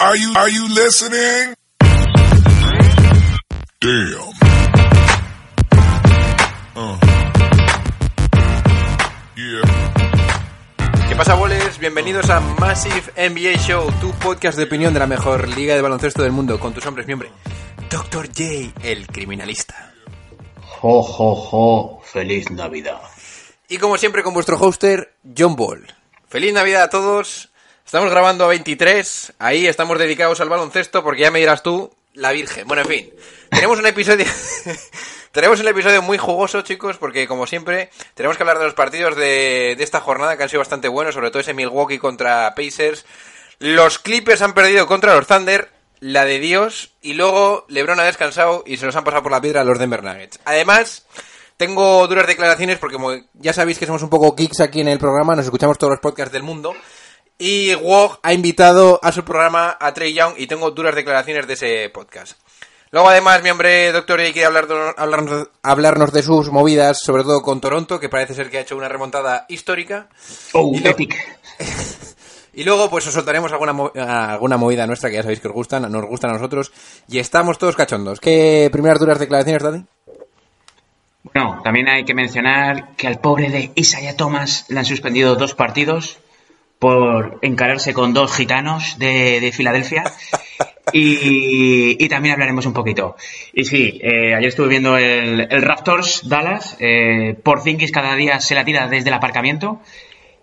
Are you, are you listening? Damn. Uh. Yeah. ¿Qué pasa, boles? Bienvenidos a Massive NBA Show, tu podcast de opinión de la mejor liga de baloncesto del mundo, con tus hombres miembros. Dr. J, el criminalista. Jo, jo, jo, feliz Navidad. Y como siempre, con vuestro hoster, John Ball. Feliz Navidad a todos. Estamos grabando a 23. Ahí estamos dedicados al baloncesto porque ya me dirás tú, la Virgen. Bueno, en fin. Tenemos un episodio. tenemos un episodio muy jugoso, chicos, porque como siempre, tenemos que hablar de los partidos de, de esta jornada que han sido bastante buenos, sobre todo ese Milwaukee contra Pacers. Los Clippers han perdido contra los Thunder, la de Dios, y luego LeBron ha descansado y se los han pasado por la piedra los Denver Nuggets. Además, tengo duras declaraciones porque como ya sabéis que somos un poco geeks aquí en el programa, nos escuchamos todos los podcasts del mundo. Y Wog ha invitado a su programa a Trey Young y tengo duras declaraciones de ese podcast. Luego, además, mi hombre Doctor quiere hablar de- hablarnos, hablarnos de sus movidas, sobre todo con Toronto, que parece ser que ha hecho una remontada histórica. Oh, Y epic. Y luego, pues os soltaremos alguna, alguna movida nuestra que ya sabéis que os gustan, nos gustan a nosotros. Y estamos todos cachondos. ¿Qué primeras duras declaraciones, Daddy? Bueno, también hay que mencionar que al pobre de Isaiah Thomas le han suspendido dos partidos por encararse con dos gitanos de, de Filadelfia. Y, y también hablaremos un poquito. Y sí, eh, ayer estuve viendo el, el Raptors Dallas. Eh, Porzingis cada día se la tira desde el aparcamiento.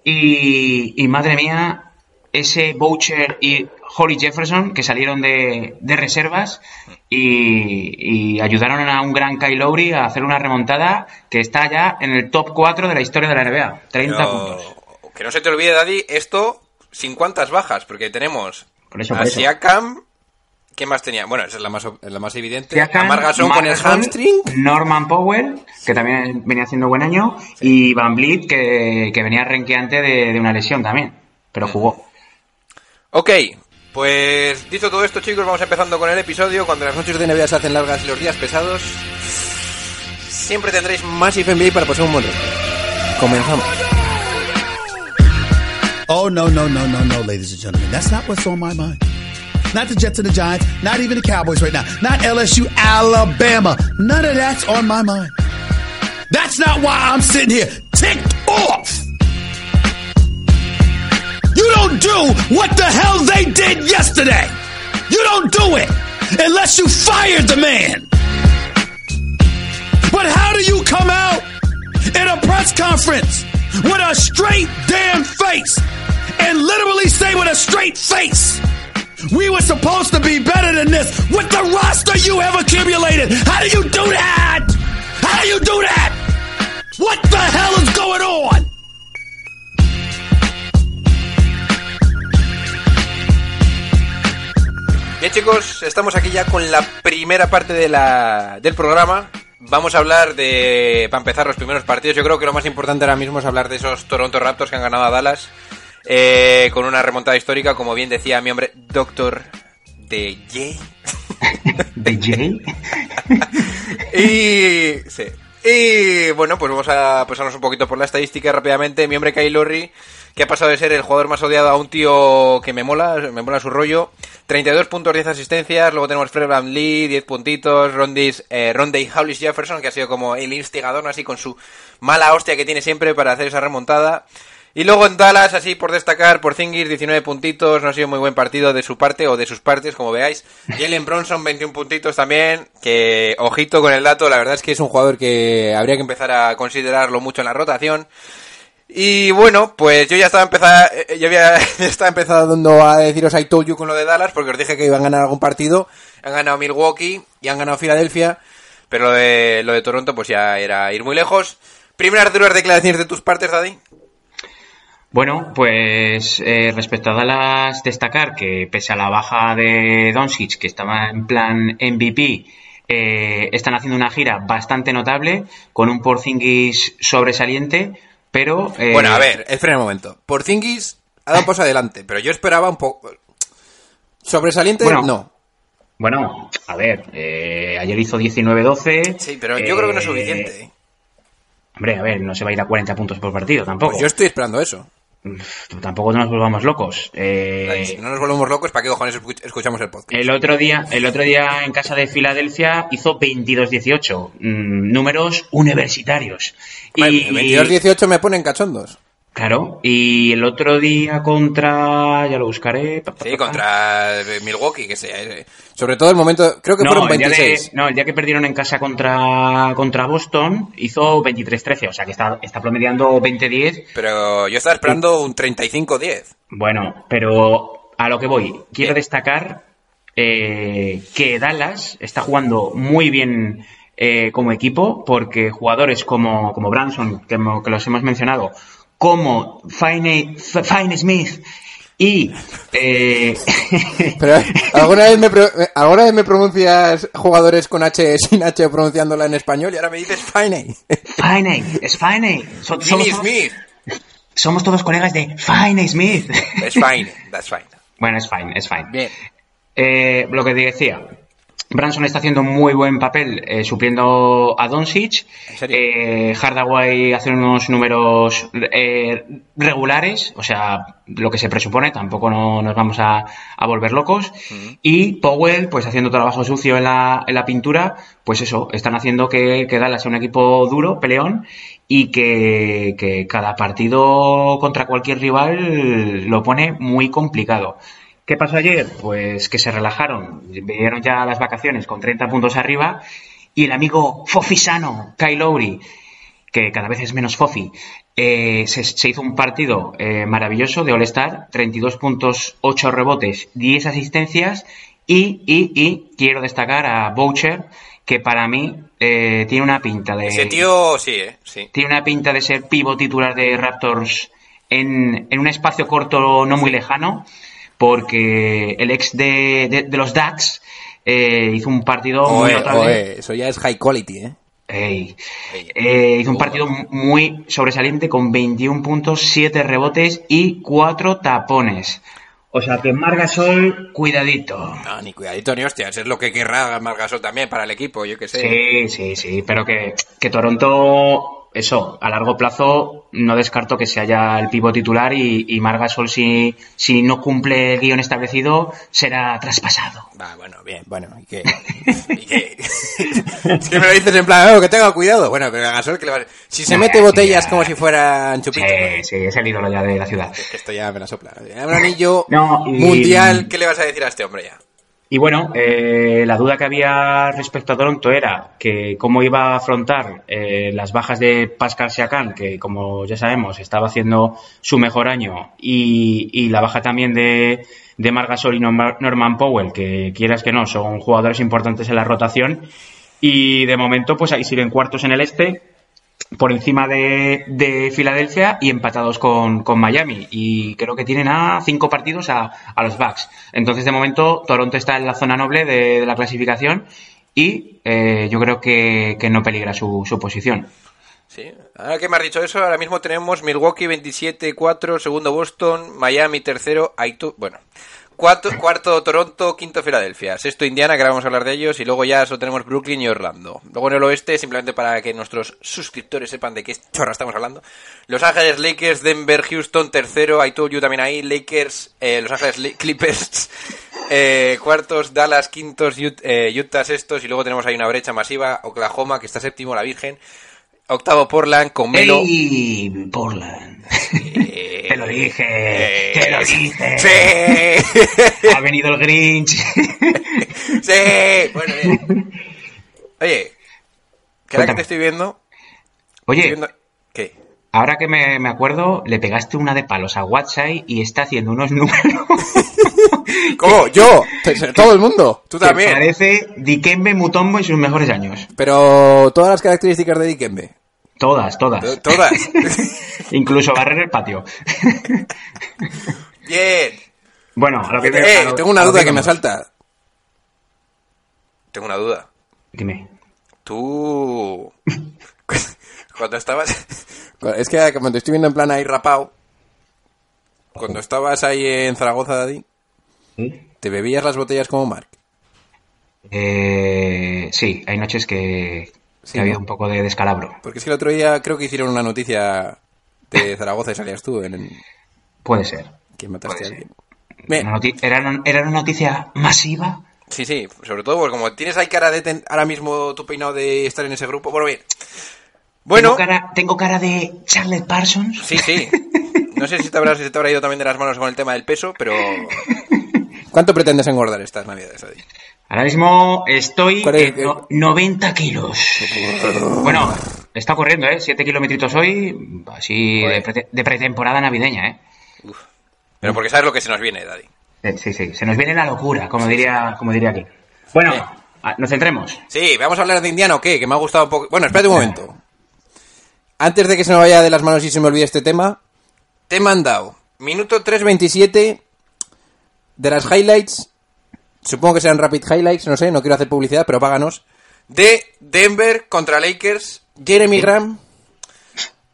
Y, y madre mía, ese Boucher y Holly Jefferson que salieron de, de reservas y, y ayudaron a un gran Kyle Lowry a hacer una remontada que está ya en el top 4 de la historia de la NBA. 30 Pero, puntos. Que no se te olvide, Daddy, esto sin cuantas bajas, porque tenemos Por eso, por a. Siakam. ¿Qué más tenía? Bueno, esa es la más, es la más evidente. Siakam, con el hamstring. Norman Powell, que también venía haciendo buen año, y Van Vliet, que, que venía renqueante de, de una lesión también, pero jugó. Ok, pues dicho todo esto, chicos, vamos empezando con el episodio. Cuando las noches de NBA se hacen largas y los días pesados, siempre tendréis más NBA para pasar un buen rato. Comenzamos. Oh, no, no, no, no, no, ladies and gentlemen. That's not what's on my mind. Not the Jets and the Giants, not even the Cowboys right now, not LSU, Alabama. None of that's on my mind. That's not why I'm sitting here ticked off. You don't do what the hell they did yesterday. You don't do it unless you fired the man. But how do you come out in a press conference with a straight damn face and literally say with a straight face, we were supposed to be better than this with the roster you have accumulated? How do you do that? How do you do that? What the hell is going on? Bien, chicos, estamos aquí ya con la primera parte de la, del programa. Vamos a hablar de, para empezar, los primeros partidos. Yo creo que lo más importante ahora mismo es hablar de esos Toronto Raptors que han ganado a Dallas eh, con una remontada histórica, como bien decía mi hombre, Doctor de J. ¿De Jay? Y. Sí. Y bueno, pues vamos a pasarnos un poquito por la estadística rápidamente. Mi hombre Kyle Lowry, que ha pasado de ser el jugador más odiado a un tío que me mola, me mola su rollo. 32 puntos, 10 asistencias. Luego tenemos Fred Van Lee, 10 puntitos. Rondis, eh, Rondé Hollis Jefferson, que ha sido como el instigador, ¿no? así con su mala hostia que tiene siempre para hacer esa remontada. Y luego en Dallas, así por destacar, por Zingis, 19 puntitos, no ha sido muy buen partido de su parte o de sus partes, como veáis. Jalen Bronson, 21 puntitos también, que ojito con el dato, la verdad es que es un jugador que habría que empezar a considerarlo mucho en la rotación. Y bueno, pues yo ya estaba empezando, yo había estaba empezando a deciros I told you con lo de Dallas, porque os dije que iban a ganar algún partido, han ganado Milwaukee y han ganado Filadelfia, pero lo de, lo de Toronto pues ya era ir muy lejos. Primeras duras declaraciones de tus partes, Daddy. Bueno, pues eh, respecto a Dallas, destacar que pese a la baja de Doncic, que estaba en plan MVP, eh, están haciendo una gira bastante notable, con un Porzingis sobresaliente, pero... eh, Bueno, a ver, espera un momento. Porzingis ha dado un paso adelante, pero yo esperaba un poco... Sobresaliente, Bueno. no. Bueno, a ver, eh, ayer hizo 19-12. Sí, pero yo creo que no es suficiente. ¿eh? Hombre, a ver, no se va a ir a 40 puntos por partido tampoco. Pues yo estoy esperando eso. Tampoco nos volvamos locos. Eh, Si no nos volvemos locos, ¿para qué cojones escuch- escuchamos el podcast? El otro día, el otro día en casa de Filadelfia hizo 22-18, mm, números universitarios. Vale, 22-18 me ponen cachondos. Claro, y el otro día contra, ya lo buscaré. pa, pa, Sí, pa, contra eh, Milwaukee, que sea. eh, Sobre todo el momento, creo que No, fueron el día, de- 26. no, el día que perdieron en casa contra, contra Boston hizo 23-13, o sea que está, está promediando 20-10. Pero yo estaba esperando un 35-10. Bueno, pero a lo que voy, quiero destacar eh, que Dallas está jugando muy bien eh, como equipo, porque jugadores como, como Branson, que los hemos mencionado, como Fine, Fine Smith y... eh, Pero alguna vez me, alguna vez me pronuncias jugadores con H sin H pronunciándola en español y ahora me dices Fine. Fine, es Fine. So- somos, todos, Smith. somos todos colegas de Fine Smith. Es fine, that's fine. bueno, es fine, es fine. Bien. Eh, lo que te decía, Branson está haciendo muy buen papel eh, supliendo a Doncic. Eh, Hardaway hace unos números eh, regulares, o sea, lo que se presupone, tampoco no, nos vamos a, a volver locos. Y Powell, pues haciendo trabajo sucio en la, en la pintura, pues eso, están haciendo que, que Dallas sea un equipo duro, peleón, y que, que cada partido contra cualquier rival lo pone muy complicado. ¿Qué pasó ayer? Pues que se relajaron, vinieron ya las vacaciones con 30 puntos arriba y el amigo Fofisano, Kyle Lowry, que cada vez es menos Fofi, eh, se, se hizo un partido eh, maravilloso de All-Star, 32 puntos, 8 rebotes, 10 asistencias y, y, y quiero destacar a Boucher, que para mí eh, tiene una pinta de... Ese tío, sí, ¿eh? Sí. Tiene una pinta de ser pivo titular de Raptors en, en un espacio corto no muy lejano, porque el ex de, de- de los Ducks eh, hizo un partido muy Oe, notable. oe, eso ya es high quality, ¿eh? Ey. Eh, hizo un partido muy sobresaliente con 21 puntos, 7 rebotes y 4 tapones. O sea que Margasol, cuidadito. No, ni cuidadito ni hostias. Es lo que querrá Margasol también para el equipo, yo que sé. Sí, sí, sí, pero que, que Toronto, eso, a largo plazo no descarto que sea ya el pivo titular y, y Margasol si, si no cumple el guion establecido será traspasado. Va, bueno, bien, bueno, ¿y qué? ¿Y qué? es que me lo dices en plan, oh, que tenga cuidado. Bueno, pero Gasol, que le va a- Si se mete botellas como si fueran chupitos. Sí, sí, es el ídolo ya de la ciudad. Es que esto ya me la sopla. Un anillo No, y- mundial, ¿qué le vas a decir a este hombre ya? Y bueno, eh, la duda que había respecto a Toronto era que cómo iba a afrontar eh, las bajas de Pascal Siakam, que como ya sabemos estaba haciendo su mejor año, y, la baja también de, de Margasol y Norma- Norman Powell, que quieras que no, son jugadores importantes en la rotación. Y de momento, pues ahí siguen cuartos en el este, por encima de, de Filadelfia y empatados con, con Miami. Y creo que tienen a cinco partidos a, a los Bucks. Entonces, de momento, Toronto está en la zona noble de, la clasificación y eh, yo creo que, que no peligra su, su posición. Sí. Ahora que me has dicho eso, ahora mismo tenemos Milwaukee 27-4, segundo Boston, Miami tercero, Aitu... Bueno, cuarto, cuarto Toronto, quinto Filadelfia, sexto Indiana, que ahora vamos a hablar de ellos, y luego ya solo tenemos Brooklyn y Orlando. Luego en el oeste, simplemente para que nuestros suscriptores sepan de qué chorra estamos hablando, Los Ángeles Lakers, Denver, Houston, tercero, I told you también ahí, Lakers, eh, Los Ángeles Li- Clippers, eh, cuartos, Dallas, quintos, Ut- eh, Utah, sextos, y luego tenemos ahí una brecha masiva, Oklahoma, que está séptimo, la Virgen, octavo Portland, con Melo... ¡Ey! Portland. Te lo dije, te lo dije. Sí. Ha venido el Grinch. sí. Bueno, bien. Oye, que ahora que te estoy viendo, estoy Oye, viendo- ¿Qué? ahora que me, me acuerdo, le pegaste una de palos a WhatsApp y está haciendo unos números. ¿Cómo? Yo. Todo el mundo. Tú también. Parece Dikembe Mutombo en sus mejores años. Pero todas las características de Dikembe. Todas, todas. To- Todas. Incluso barrer el patio. Bien. bueno, a lo que Eh, a lo- tengo una a duda que me asalta. Tengo una duda. Dime. Tú. Cuando estabas. Es que te estoy viendo en plan ahí rapado. Cuando estabas ahí en Zaragoza, Daddy, ¿Sí? ¿te bebías las botellas como Mark? Eh, sí, hay noches que, Sí, que ha habido ¿no? un poco de descalabro. Porque es que el otro día creo que hicieron una noticia de Zaragoza y salías tú en, en- Puede ser. que mataste a alguien. Una era, una- era una noticia masiva. Sí, sí, sobre todo porque como tienes ahí cara de ten- ahora mismo tu peinado de estar en ese grupo, bueno, bien. Bueno, Tengo cara, tengo cara de Charlotte Parsons. sí, sí. No sé si te, habrá, si te habrá ido también de las manos con el tema del peso, pero... ¿Cuánto pretendes engordar estas navidades, Adi? Ahora mismo estoy en no- 90 kilos. Bueno, está corriendo, ¿eh? 7 kilometritos hoy, así de, pretemporada navideña, ¿eh? Pero porque sabes lo que se nos viene, Daddy. Eh, Sí, sí, se nos viene la locura, como diría, como diría aquí. Bueno, nos centremos. Sí, ¿vamos a hablar de Indiana o qué? Que me ha gustado un poco... Bueno, espérate un momento. Antes de que se me vaya de las manos y se me olvide este tema, te he mandado minuto 3.27 de las highlights, supongo que sean rapid highlights, no sé, no quiero hacer publicidad, pero páganos, de Denver contra Lakers, Jeremy Graham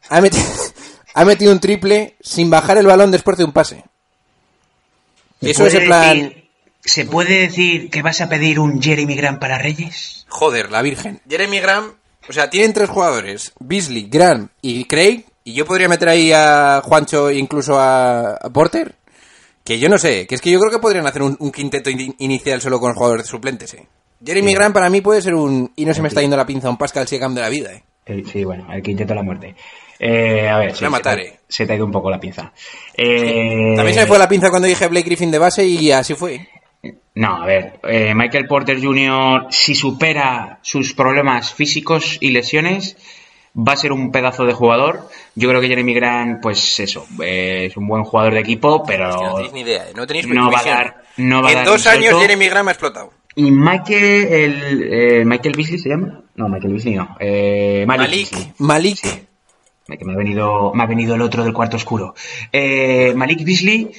ha metido, ha metido un triple sin bajar el balón después de un pase. Eso es ¿Puede el plan... decir- ¿Se puede decir que vas a pedir un Jeremy Grant para Reyes? Joder, la Virgen. Jeremy Graham, o sea, tienen tres jugadores, Beasley, Graham y Craig, y yo podría meter ahí a Juancho e incluso a, a Porter, que yo no sé, que es que yo creo que podrían hacer un, un quinteto in- inicial solo con jugadores suplentes, eh. Jeremy Graham para mí puede ser un... Y no se me está yendo la pinza un Pascal Siakam de la vida, eh. Eh, Sí, bueno, el quinteto de la muerte. Eh, a ver, sí, matar, se, te, eh. se te ha ido un poco la pinza. Eh, También se me fue la pinza cuando dije Blake Griffin de base y así fue. No, a ver, eh, Michael Porter Jr., si supera sus problemas físicos y lesiones, va a ser un pedazo de jugador. Yo creo que Jeremy Grant, pues eso, eh, es un buen jugador de equipo, pero No tenéis ni idea, eh. No tenéis no va a dar, no va a En dar dos años. Jeremy Graham ha explotado. Y Michael, el, eh, Michael Beasley se llama? No, Michael Beasley no. Eh, Malik. Malik. Malik. Sí. Que me ha venido, me ha venido el otro del cuarto oscuro. Eh, Malik Beasley,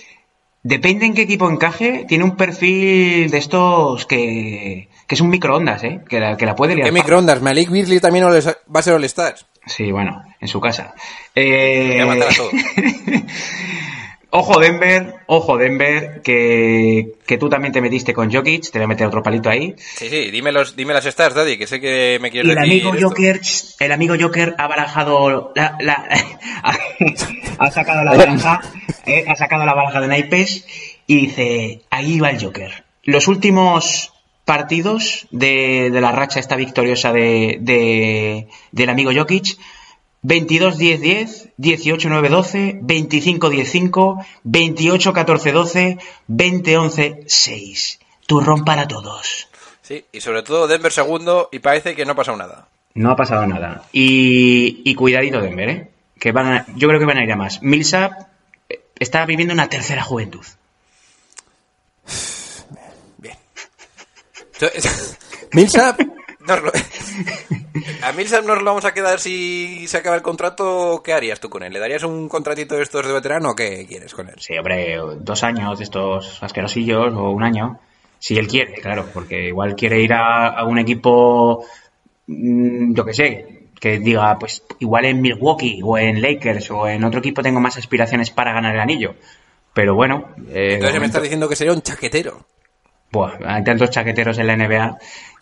depende en qué equipo encaje, tiene un perfil de estos que, que es un microondas, ¿eh? Que la, que la puede liar. ¿Qué microondas? Malik Beasley también va a ser All-Stars. Sí, bueno, en su casa. Eh, Voy a matar a todos. Ojo Denver, ojo Denver, que, que tú también te metiste con Jokic, te voy a meter otro palito ahí. Sí, sí, dime, los, dime las stars, Daddy, que sé que me quieres el decir amigo. Joker, el amigo Joker ha barajado la, la- ha sacado la baraja, eh, ha sacado la baraja de naipes y dice, ahí va el Joker. Los últimos partidos de, de la racha esta victoriosa de, de- del amigo Jokic, 22-10-10, 18-9-12, 25-10-5, 28-14-12, 20-11-6. Turrón para todos. Sí, y sobre todo Denver segundo y parece que no ha pasado nada. No ha pasado nada. Y, y cuidadito Denver, ¿eh? Que van a- yo creo que van a ir a más. Millsap eh, está viviendo una tercera juventud. Bien. Entonces, Millsap, lo- a Millsap nos lo vamos a quedar si se acaba el contrato. ¿Qué harías tú con él? ¿Le darías un contratito de estos de veterano o qué quieres con él? Sí, hombre, dos años de estos asquerosillos o un año. Si él quiere, claro, porque igual quiere ir a, a un equipo, mm, yo qué sé, que diga, pues igual en Milwaukee o en Lakers o en otro equipo tengo más aspiraciones para ganar el anillo. Pero bueno, eh, Entonces me estás diciendo que sería un chaquetero. Buah, hay tantos chaqueteros en la NBA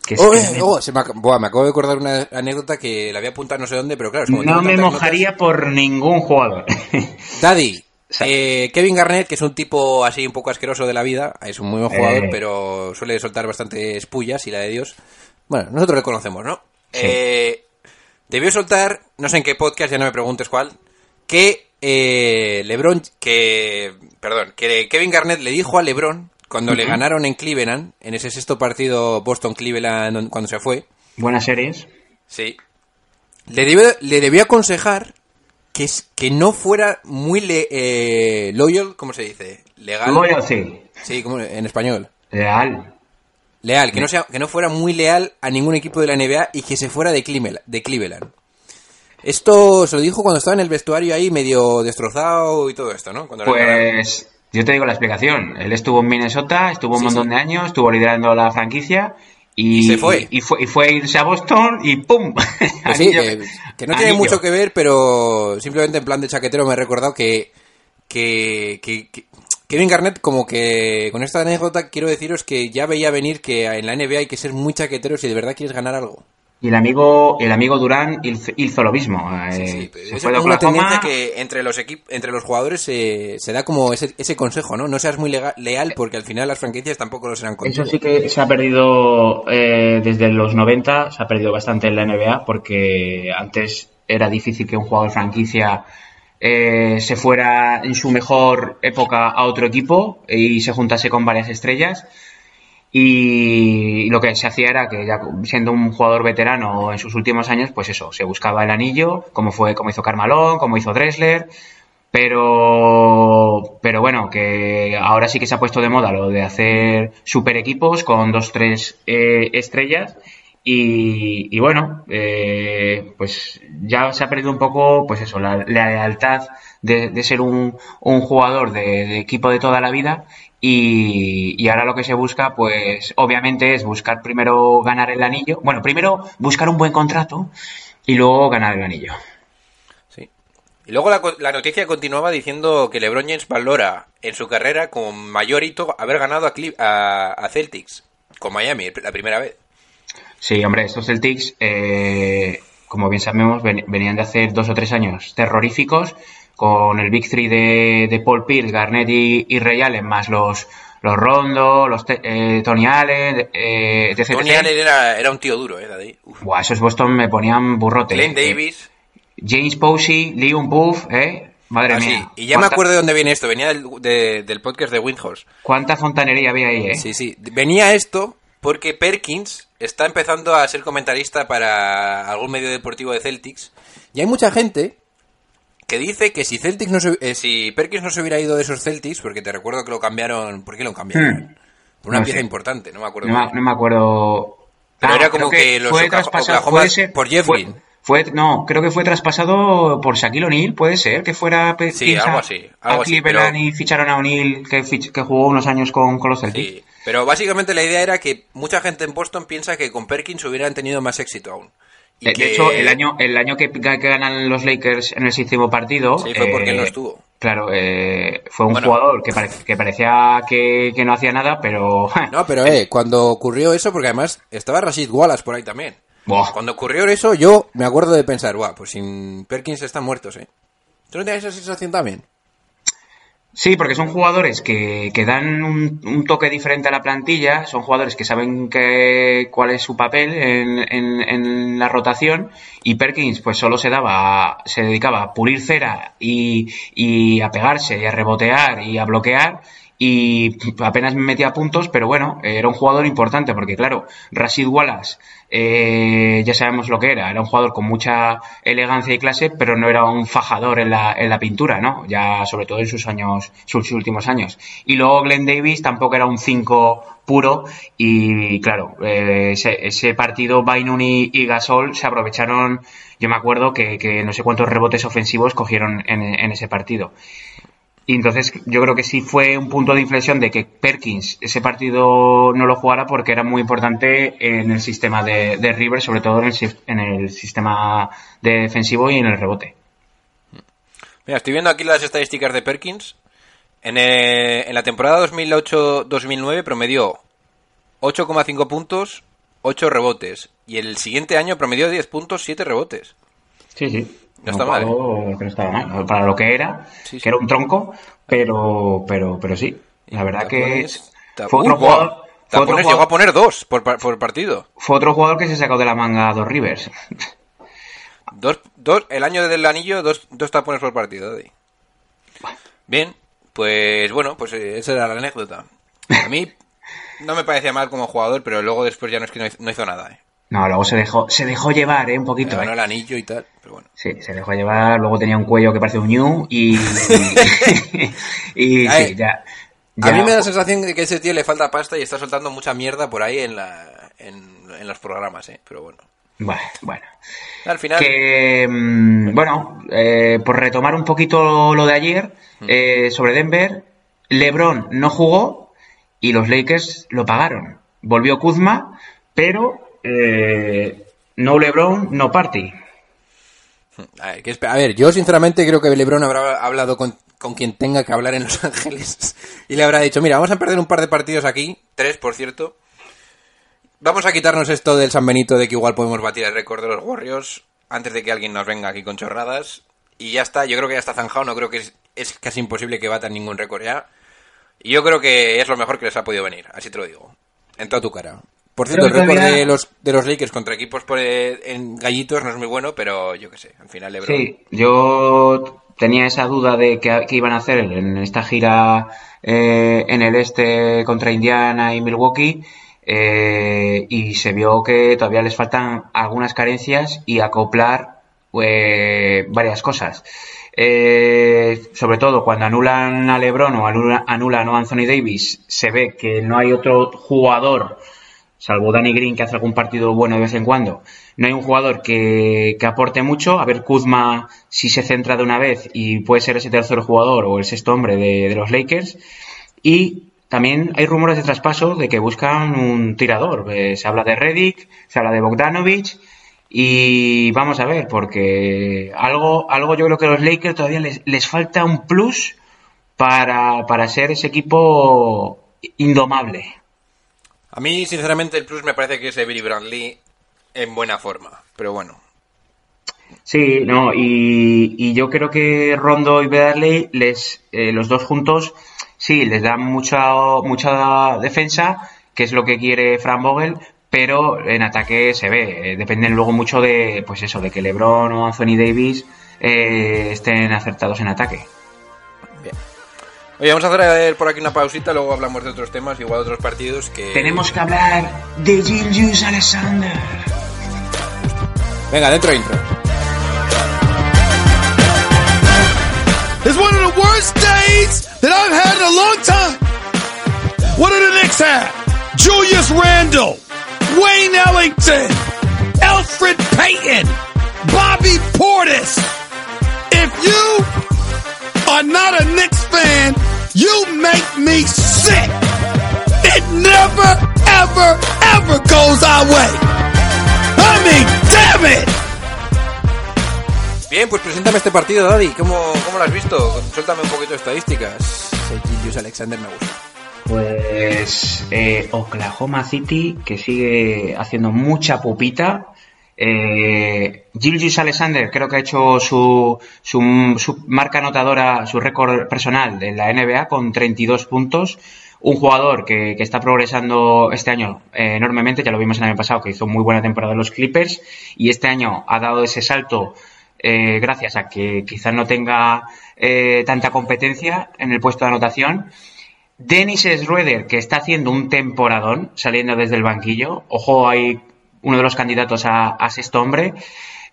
que es Oh, que eh, oh, se me, ac- buah, me acabo de acordar una anécdota que la había apuntado no sé dónde, pero claro, No me mojaría por ningún jugador. Daddy, eh, Kevin Garnett, que es un tipo así un poco asqueroso de la vida, es un muy buen jugador, Eh. pero suele soltar bastantes pullas y la de Dios. Bueno, nosotros le conocemos, ¿no? Sí. Eh, debió soltar, no sé en qué podcast, ya no me preguntes cuál, que eh, LeBron, que, perdón, que Kevin Garnett le dijo a LeBron cuando le ganaron en Cleveland, en ese sexto partido Boston-Cleveland cuando se fue, Buenas series. Sí. Le debió, le debió aconsejar que, es, que no fuera muy le- eh, loyal, ¿cómo se dice? Legal. Loyalty. Sí, como en español. Leal. Leal, que no, sea, que no fuera muy leal a ningún equipo de la NBA y que se fuera de Cleveland. De Cleveland. Esto se lo dijo cuando estaba en el vestuario ahí medio destrozado y todo esto, ¿no? Cuando Pues yo te digo la explicación. Él estuvo en Minnesota, estuvo un Sí, montón sí. de años, estuvo liderando la franquicia y, Y se fue. Y, fue. y fue a irse a Boston y ¡pum! Pues sí, que, que no tiene anillo. mucho que ver, pero simplemente en plan de chaquetero me he recordado que, que, que- que Kevin Garnett, como que con esta anécdota quiero deciros que ya veía venir que en la NBA hay que ser muy chaquetero si de verdad quieres ganar algo. Y el amigo, el amigo Durán hizo, hizo lo mismo. Sí, Eh, sí, se es de una tendencia que entre los entre los jugadores se, se da como ese, ese consejo, ¿no? No seas muy leal porque al final las franquicias tampoco lo serán contigo. Eso sí que se ha perdido eh, desde los 90, se ha perdido bastante en la NBA porque antes era difícil que un jugador franquicia eh, se fuera en su mejor época a otro equipo y se juntase con varias estrellas. Y lo que se hacía era que ya siendo un jugador veterano en sus últimos años, pues eso, se buscaba el anillo, como fue, como hizo Carmalón, como hizo Dressler, pero, pero bueno, que ahora sí que se ha puesto de moda lo de hacer super equipos con dos, tres eh, estrellas. Y, y bueno, eh, pues ya se ha perdido un poco, pues eso, la, la lealtad de, de ser un, un jugador de, de equipo de toda la vida. Y, y ahora lo que se busca, pues obviamente es buscar primero ganar el anillo. Bueno, primero buscar un buen contrato y luego ganar el anillo. Sí. Y luego la, la noticia continuaba diciendo que LeBron James valora en su carrera como mayor hito haber ganado a, a, a Celtics con Miami la primera vez. Sí, hombre, estos Celtics, eh, como bien sabemos, ven- venían de hacer dos o tres años terroríficos con el Big Three de, de Paul Pierce, Garnett y, y Ray Allen, más los, los Rondo, los te- eh, Tony Allen, eh, etc. Tony. Allen era, era un tío duro, ¿eh? Uf. Buah, esos Boston me ponían burrote. Glenn eh. Davis. James Posey, Leon Buff, ¿eh? Madre Ah, sí. mía. Y ya me ¿Cuánta- acuerdo de dónde viene esto. Venía del, de- del podcast de Windhorse. ¿Cuánta fontanería había ahí, eh? Sí, sí. Venía esto porque Perkins está empezando a ser comentarista para algún medio deportivo de Celtics. Y hay mucha gente que dice que si Celtics no se- eh, si Perkins no se hubiera ido de esos Celtics, porque te recuerdo que lo cambiaron, ¿por qué lo cambiaron? Hmm. Por una No pieza sé. importante, no me acuerdo. No, bien. me- no me acuerdo. Pero Ah, era como creo que los fue traspasado. Puede ser- por Jeff fue-. Fue, no, creo que fue traspasado por Shaquille O'Neal, puede ser, que fuera Pe- Sí, algo así, algo a así, Cleveland pero- y ficharon a O'Neal, que, que jugó unos años con, con los Celtics. Sí, pero básicamente la idea era que mucha gente en Boston piensa que con Perkins hubieran tenido más éxito aún. Y De, hecho, el año, el año que, que ganan los Lakers en el séptimo partido. Sí, fue porque eh, no estuvo. Claro, eh, fue un Bueno. jugador que, pare- que parecía que, que no hacía nada, pero. No, pero eh, cuando ocurrió eso, porque además estaba Rashid Wallace por ahí también. Buah. Cuando ocurrió eso, yo me acuerdo de pensar, guau, pues sin Perkins están muertos, ¿eh? ¿Tú no tienes esa sensación también? Sí, porque son jugadores que, que dan un, un toque diferente a la plantilla, son jugadores que saben que, cuál es su papel en, en- en la rotación y Perkins pues solo se daba, se dedicaba a pulir cera y, y a pegarse y a rebotear y a bloquear y apenas metía puntos, pero bueno, era un jugador importante porque claro, Rashid Wallace eh, ya sabemos lo que era, era un jugador con mucha elegancia y clase, pero no era un fajador en la, en la pintura, ¿no? Ya sobre todo en sus años, sus últimos años. Y luego Glenn Davis tampoco era un 5 puro y claro, eh, ese, ese partido Bainun y, y Gasol se aprovecharon, yo me acuerdo que, que no sé cuántos rebotes ofensivos cogieron en, en ese partido. Y entonces yo creo que sí fue un punto de inflexión de que Perkins ese partido no lo jugara porque era muy importante en el sistema de, de River, sobre todo en el, en el sistema de defensivo y en el rebote. Mira, estoy viendo aquí las estadísticas de Perkins. En, eh, en la temporada 2008-2009 promedió 8,5 puntos, 8 rebotes. Y el siguiente año promedió 10 puntos, 7 rebotes. Sí, sí. No está mal, ¿eh? jugador que no estaba mal. Para lo que era, Sí, sí. que era un tronco, pero, pero, pero sí. La verdad que fue otro jugador. Fue otro, Tapones llegó a jugador, poner dos por, por partido. fue otro jugador que se sacó de la manga a dos Rivers. Dos, dos, el año del anillo, dos, dos tapones por partido. Bien, pues bueno, pues eh, esa era la anécdota. A mí no me parecía mal como jugador, pero luego después ya no es que no hizo, no hizo nda, ¿eh? No, luego se dejó, se dejó llevar, ¿eh? Un poquito. Ganó ¿eh? el anillo y tal, pero bueno. Sí, se dejó llevar, luego tenía un cuello que parece un ñu y... y, Ay, sí, ya, A mí me da la sensación de que a ese tío le falta pasta y está soltando mucha mierda por ahí en, la, en, en los programas, ¿eh? Pero bueno. Bueno, bueno. Al final, Que, mm, bueno, eh, por retomar un poquito lo de ayer, eh, sobre Denver, LeBron no jugó y los Lakers lo pagaron. Volvió Kuzma, pero eh, no LeBron, no party. a ver, a ver, yo sinceramente creo que LeBron habrá hablado con, con quien tenga que hablar en Los Ángeles y le habrá dicho, mira, vamos a perder un par de partidos aquí, tres por cierto. Vamos a quitarnos esto del San Benito de que igual podemos batir el récord de los Warriors antes de que alguien nos venga aquí con chorradas. Y ya está, yo creo que ya está zanjado, no creo que es, es casi imposible que batan ningún récord ya. Y yo creo que es lo mejor que les ha podido venir, así te lo digo. En toda tu cara. Por cierto, el récord todavía- de los, de los Lakers contra equipos por, eh, en gallitos no es muy bueno, pero yo qué sé, al final LeBron... Sí, yo tenía esa duda de qué, qué iban a hacer en esta gira eh, en el este contra Indiana y Milwaukee eh, y se vio que todavía les faltan algunas carencias y acoplar eh, varias cosas. Eh, sobre todo cuando anulan a LeBron o anula- anulan a Anthony Davis, se ve que no hay otro jugador salvo Danny Green que hace algún partido bueno de vez en cuando, no hay un jugador que, que aporte mucho. A ver, Kuzma si se centra de una vez y puede ser ese tercer jugador o el sexto hombre de, de los Lakers. Y también hay rumores de traspaso de que buscan un tirador. Eh, se habla de Redick, se habla de Bogdanovich. Y vamos a ver, porque algo, algo yo creo que a los Lakers todavía les, les falta un plus para, para ser ese equipo indomable. A mí, sinceramente, el plus me parece que es Avery Bradley en buena forma. Pero bueno, Sí, no, y, yo creo que Rondo y Bradley, les, eh, los dos juntos, sí, les dan mucha, mucha defensa, que es lo que quiere Fran Vogel, pero en ataque se ve. eh, dependen luego mucho de, pues eso, de que LeBron o Anthony Davis eh, estén acertados en ataque. Oye, vamos a hacer por aquí una pausita, luego hablamos de otros temas, igual de otros partidos que... Tenemos que hablar de Gilgius Alexander. Venga, dentro intro. It's one of the worst days that I've had in a long time. What do the Knicks have? Julius Randle, Wayne Ellington, Alfred Payton, Bobby Portis. If you are not a Knicks fan, you make me sick. It never, ever, ever goes our way. I mean, damn it! Bien, pues preséntame este partido, Daddy. ¿Cómo, cómo lo has visto? Suéltame un poquito de estadísticas. Gilgius Alexander me gusta. Pues eh, Oklahoma City, que sigue haciendo mucha pupita. Eh, Gilgis Alexander creo que ha hecho su, su, marca anotadora, su récord personal en la NBA con 32 puntos. Un jugador que, está progresando este año eh, enormemente, ya lo vimos el año pasado, que hizo muy buena temporada en los Clippers, y este año ha dado ese salto eh, gracias a que quizás no tenga eh, tanta competencia en el puesto de anotación. Dennis Schroeder, que está haciendo un temporadón saliendo desde el banquillo. Ojo, hay uno de los candidatos a, sexto hombre.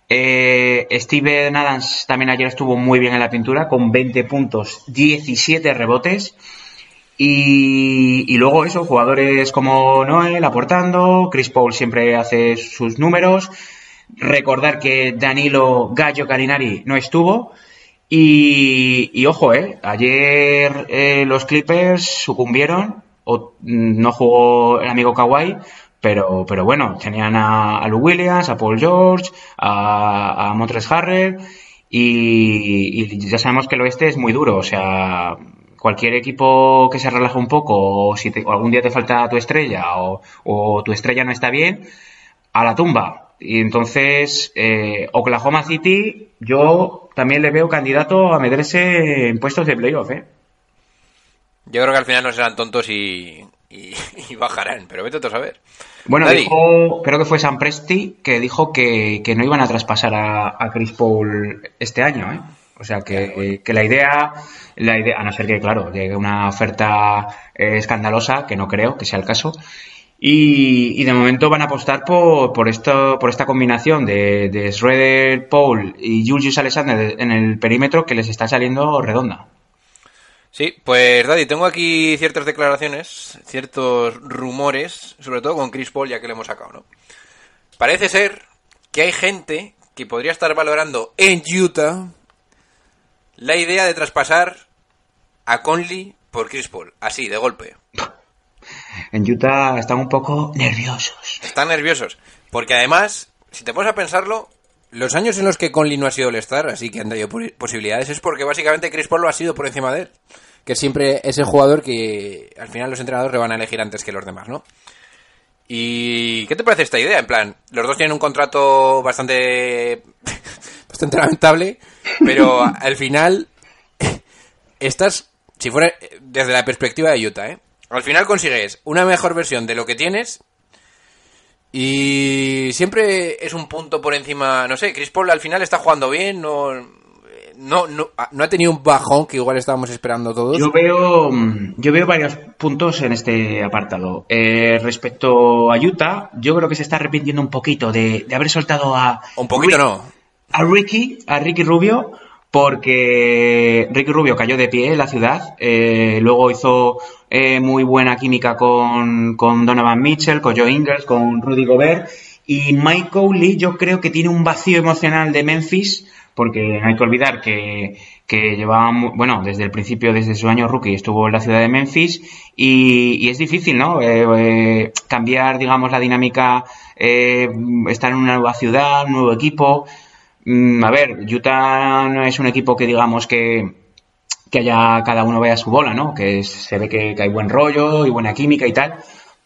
Eh, Steven Adams también ayer estuvo muy bien en la pintura, con 20 puntos, 17 rebotes. Y, y luego eso, jugadores como Noel aportando, Chris Paul siempre hace sus números. Recordar que Danilo Gallo Calinari no estuvo. Y, y ojo, eh, ayer eh, los Clippers sucumbieron, o, mm, no jugó el amigo Kawhi, pero, pero bueno, tenían a, a Lou Williams, a Paul George, a, a Montres Harrell, y, ya sabemos que el oeste es muy duro, o sea, cualquier equipo que se relaje un poco, o si te- algún día te falta tu estrella, o, o tu estrella no está bien, a la tumba. Y entonces, eh, Oklahoma City, yo también le veo candidato a meterse en puestos de playoff, ¿eh? Yo creo que al final no serán tontos y, y, y bajarán, pero vete a saber. Bueno, dijo, creo que fue Sam Presti que dijo que, que no iban a traspasar a, a Chris Paul este año, ¿eh? O sea que, que la idea, la idea, a no ser que, claro, llegue una oferta eh, escandalosa, que no creo que sea el caso, y, y de momento van a apostar por, por, esto, por esta combinación de, de Schroeder, Paul y Julius Alexander en el perímetro que les está saliendo redonda. Sí, pues Daddy, tengo aquí ciertas declaraciones, ciertos rumores, sobre todo con Chris Paul, ya que le hemos sacado, ¿no? Parece ser que hay gente que podría estar valorando en Utah la idea de traspasar a Conley por Chris Paul, así, de golpe. En Utah están un poco nerviosos. Están nerviosos. Porque además, si te pones a pensarlo, los años en los que Conley no ha sido All-Star, así que han pu- posibilidades, es porque básicamente Chris Paul lo ha sido por encima de él. Que siempre es el jugador que al final los entrenadores le van a elegir antes que los demás, ¿no? ¿Y qué te parece esta idea? En plan, los dos tienen un contrato bastante. bastante lamentable, pero al final. Estás. Si fuera. Desde la perspectiva de Utah, ¿eh? Al final consigues una mejor versión de lo que tienes. Y siempre es un punto por encima. No sé, Chris Paul al final está jugando bien, no. No, no, no ha tenido un bajón que igual estábamos esperando todos. Yo veo, mm, yo veo varios puntos en este apartado. Eh, respecto a Utah, yo creo que se está arrepintiendo un poquito de, de haber soltado a, Un poquito Rick- no. a Ricky, a Ricky Rubio, porque Ricky Rubio cayó de pie en la ciudad, eh, luego hizo eh, muy buena química con, con Donovan Mitchell, con Joe Ingles, con Rudy Gobert, y Mike Conley yo creo que tiene un vacío emocional de Memphis, porque no hay que olvidar que, llevaba, bueno, desde el principio, desde su año rookie, estuvo en la ciudad de Memphis, y, es difícil, ¿no? Eh, cambiar, digamos, la dinámica, estar en una nueva ciudad, un nuevo equipo, a ver, Utah no es un equipo que digamos que, que haya cada uno vaya a su bola, ¿no? Que se ve que, hay buen rollo y buena química y tal.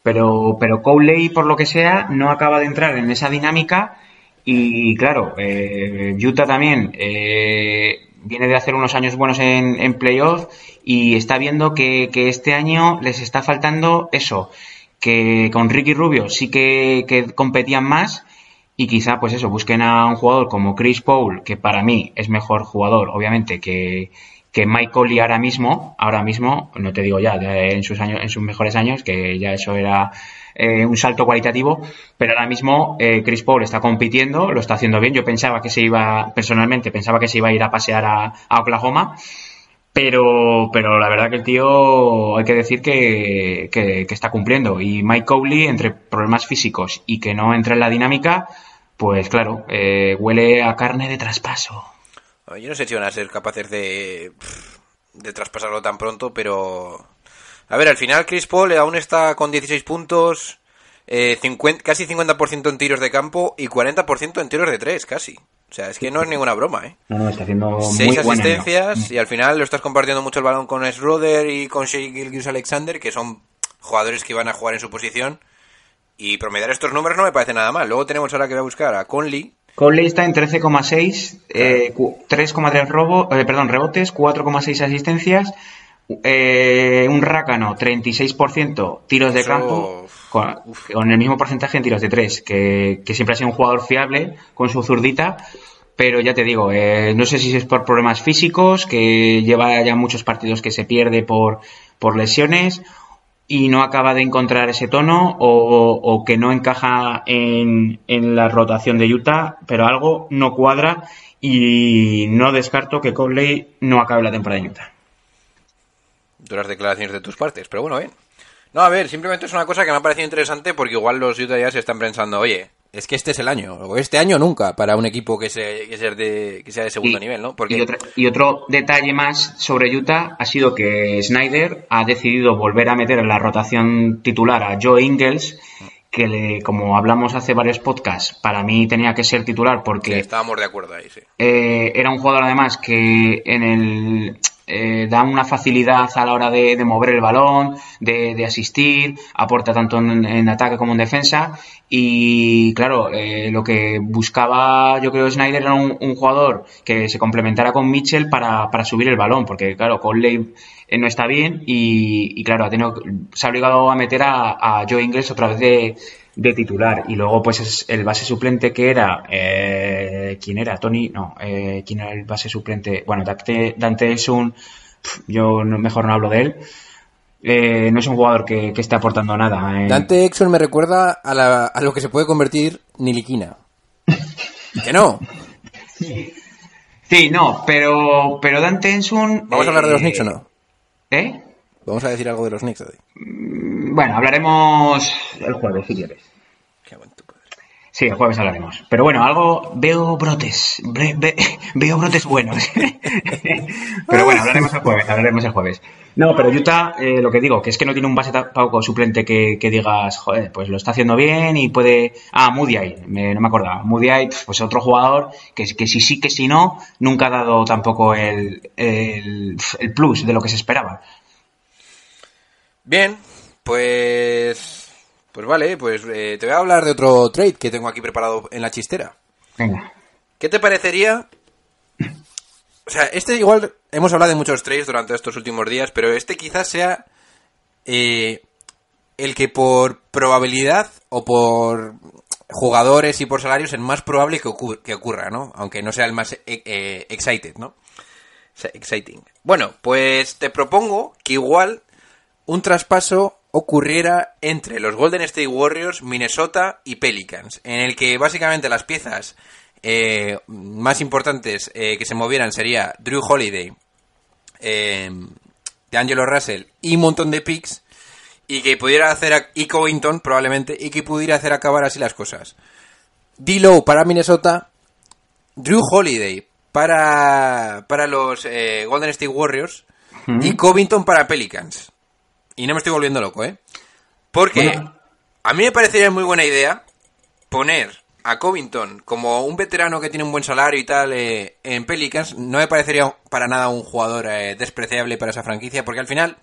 Pero, pero Cowley, por lo que sea, no acaba de entrar en esa dinámica. Y claro, eh, Utah también eh, viene de hacer unos años buenos en, en playoff y está viendo que, este año les está faltando eso. Que con Ricky Rubio sí que competían más y quizá pues eso, busquen a un jugador como Chris Paul, que para mí es mejor jugador, obviamente, que, que Mike Conley ahora mismo, ahora mismo, no te digo ya, en sus años, en sus mejores años, que ya eso era eh, un salto cualitativo, pero ahora mismo eh, Chris Paul está compitiendo, lo está haciendo bien. Yo pensaba que se iba, personalmente, pensaba que se iba a ir a pasear a, a Oklahoma, pero, pero la verdad que el tío hay que decir que, que- está cumpliendo. Y Mike Cowley, entre problemas físicos y que no entra en la dinámica, pues claro, eh, huele a carne de traspaso. Yo no sé si van a ser capaces de, de traspasarlo tan pronto, pero... A ver, al final Chris Paul aún está con 16 puntos, eh, 50 casi 50% en tiros de campo y 40% en tiros de 3, casi. O sea, es que no es ninguna broma, ¿eh? No, no, está haciendo Seis muy asistencias y al final lo estás compartiendo mucho el balón con Schroeder y con Shea Gilgis Alexander, que son jugadores que van a jugar en su posición. Y promediar estos números no me parece nada mal. Luego tenemos ahora que voy a buscar a Conley, Conley está en 13,6, eh, cu- 3,3 robo, eh, perdón, rebotes, 4,6 asistencias, eh, un rácano, 36% tiros de Eso, campo, con, el mismo porcentaje en tiros de 3, que, siempre ha sido un jugador fiable con su zurdita, pero ya te digo, eh, no sé si es por problemas físicos, que lleva ya muchos partidos que se pierde por, lesiones, y no acaba de encontrar ese tono o, o que no encaja en, la rotación de Utah, pero algo no cuadra y no descarto que Conley no acabe la temporada en Utah. duras declaraciones de tus partes, pero bueno, bien. No, a ver, simplemente es una cosa que me ha parecido interesante porque igual los Utah Jazz están pensando, oye, es que este es el año, o este año nunca, para un equipo que, se, que, sea, de, que sea de segundo Y- nivel, ¿no? Porque Y, otra- y otro detalle más sobre Utah ha sido que Snyder ha decidido volver a meter en la rotación titular a Joe Ingles, que le- como hablamos hace varios podcasts, para mí tenía que ser titular sí, porque estábamos de acuerdo ahí, sí. Eh, era un jugador además que en el eh, da una facilidad a la hora de, mover el balón, de, asistir, aporta tanto en, ataque como en defensa. Y claro, eh, lo que buscaba yo creo Snyder era un, jugador que se complementara con Mitchell para, subir el balón, porque claro, Conley eh, no está bien y, y, claro, ha tenido, se ha obligado a meter a, a Joe Ingles otra vez de, de titular y luego pues es el base suplente que era eh, quién era Tony no eh, quién era el base suplente bueno Dante, Dante es un yo no- mejor no hablo de él Eh, no es un jugador que, que esté aportando nada eh. Dante Exxon me recuerda a, la- a lo que se puede convertir Niliquina. que no. sí no pero pero Dante un ¿Vamos a hablar de los Knicks o no? ¿eh? Vamos a decir algo de los Knicks. Bueno hablaremos el jueves si quieres Qué bueno, tu padre. Sí, el jueves hablaremos. Pero bueno, algo veo brotes, ve- veo brotes buenos. pero bueno, hablaremos el jueves, hablaremos el jueves. No, pero Utah, eh, lo que digo, que es que no tiene un base tampoco suplente que, que digas, joder, pues lo está haciendo bien y puede... Ah, Moody, me, no me acordaba. Moody, pues otro jugador que, que si sí, que si no, nunca ha dado tampoco el, el, el plus de lo que se esperaba. Bien, pues. Pues vale, pues eh, te voy a hablar de otro trade que tengo aquí preparado en la chistera. Venga. ¿Qué te parecería? O sea, este igual hemos hablado de muchos trades durante estos últimos días, pero este quizás sea eh, el que por probabilidad o por jugadores y por salarios es más probable que, ocur- que ocurra, ¿no? Aunque no sea el más eh, eh, excited, ¿no? O sea, Exciting. Bueno, pues te propongo que igual un traspaso ocurriera entre los Golden State Warriors, Minnesota y Pelicans, en el que básicamente las piezas eh, más importantes eh, que se movieran sería Drew Holiday, eh, de Angelo Russell y un montón de picks, y que pudiera hacer, a- y Covington probablemente, y que pudiera hacer acabar así las cosas. D-Low para Minnesota, Drew Holiday para, para los Golden State Warriors y Covington para Pelicans. Y no me estoy volviendo loco, ¿eh? Porque Bueno. a mí me parecería muy buena idea poner a Covington como un veterano que tiene un buen salario y tal eh, en Pelicans. No me parecería para nada un jugador eh, despreciable para esa franquicia, porque al final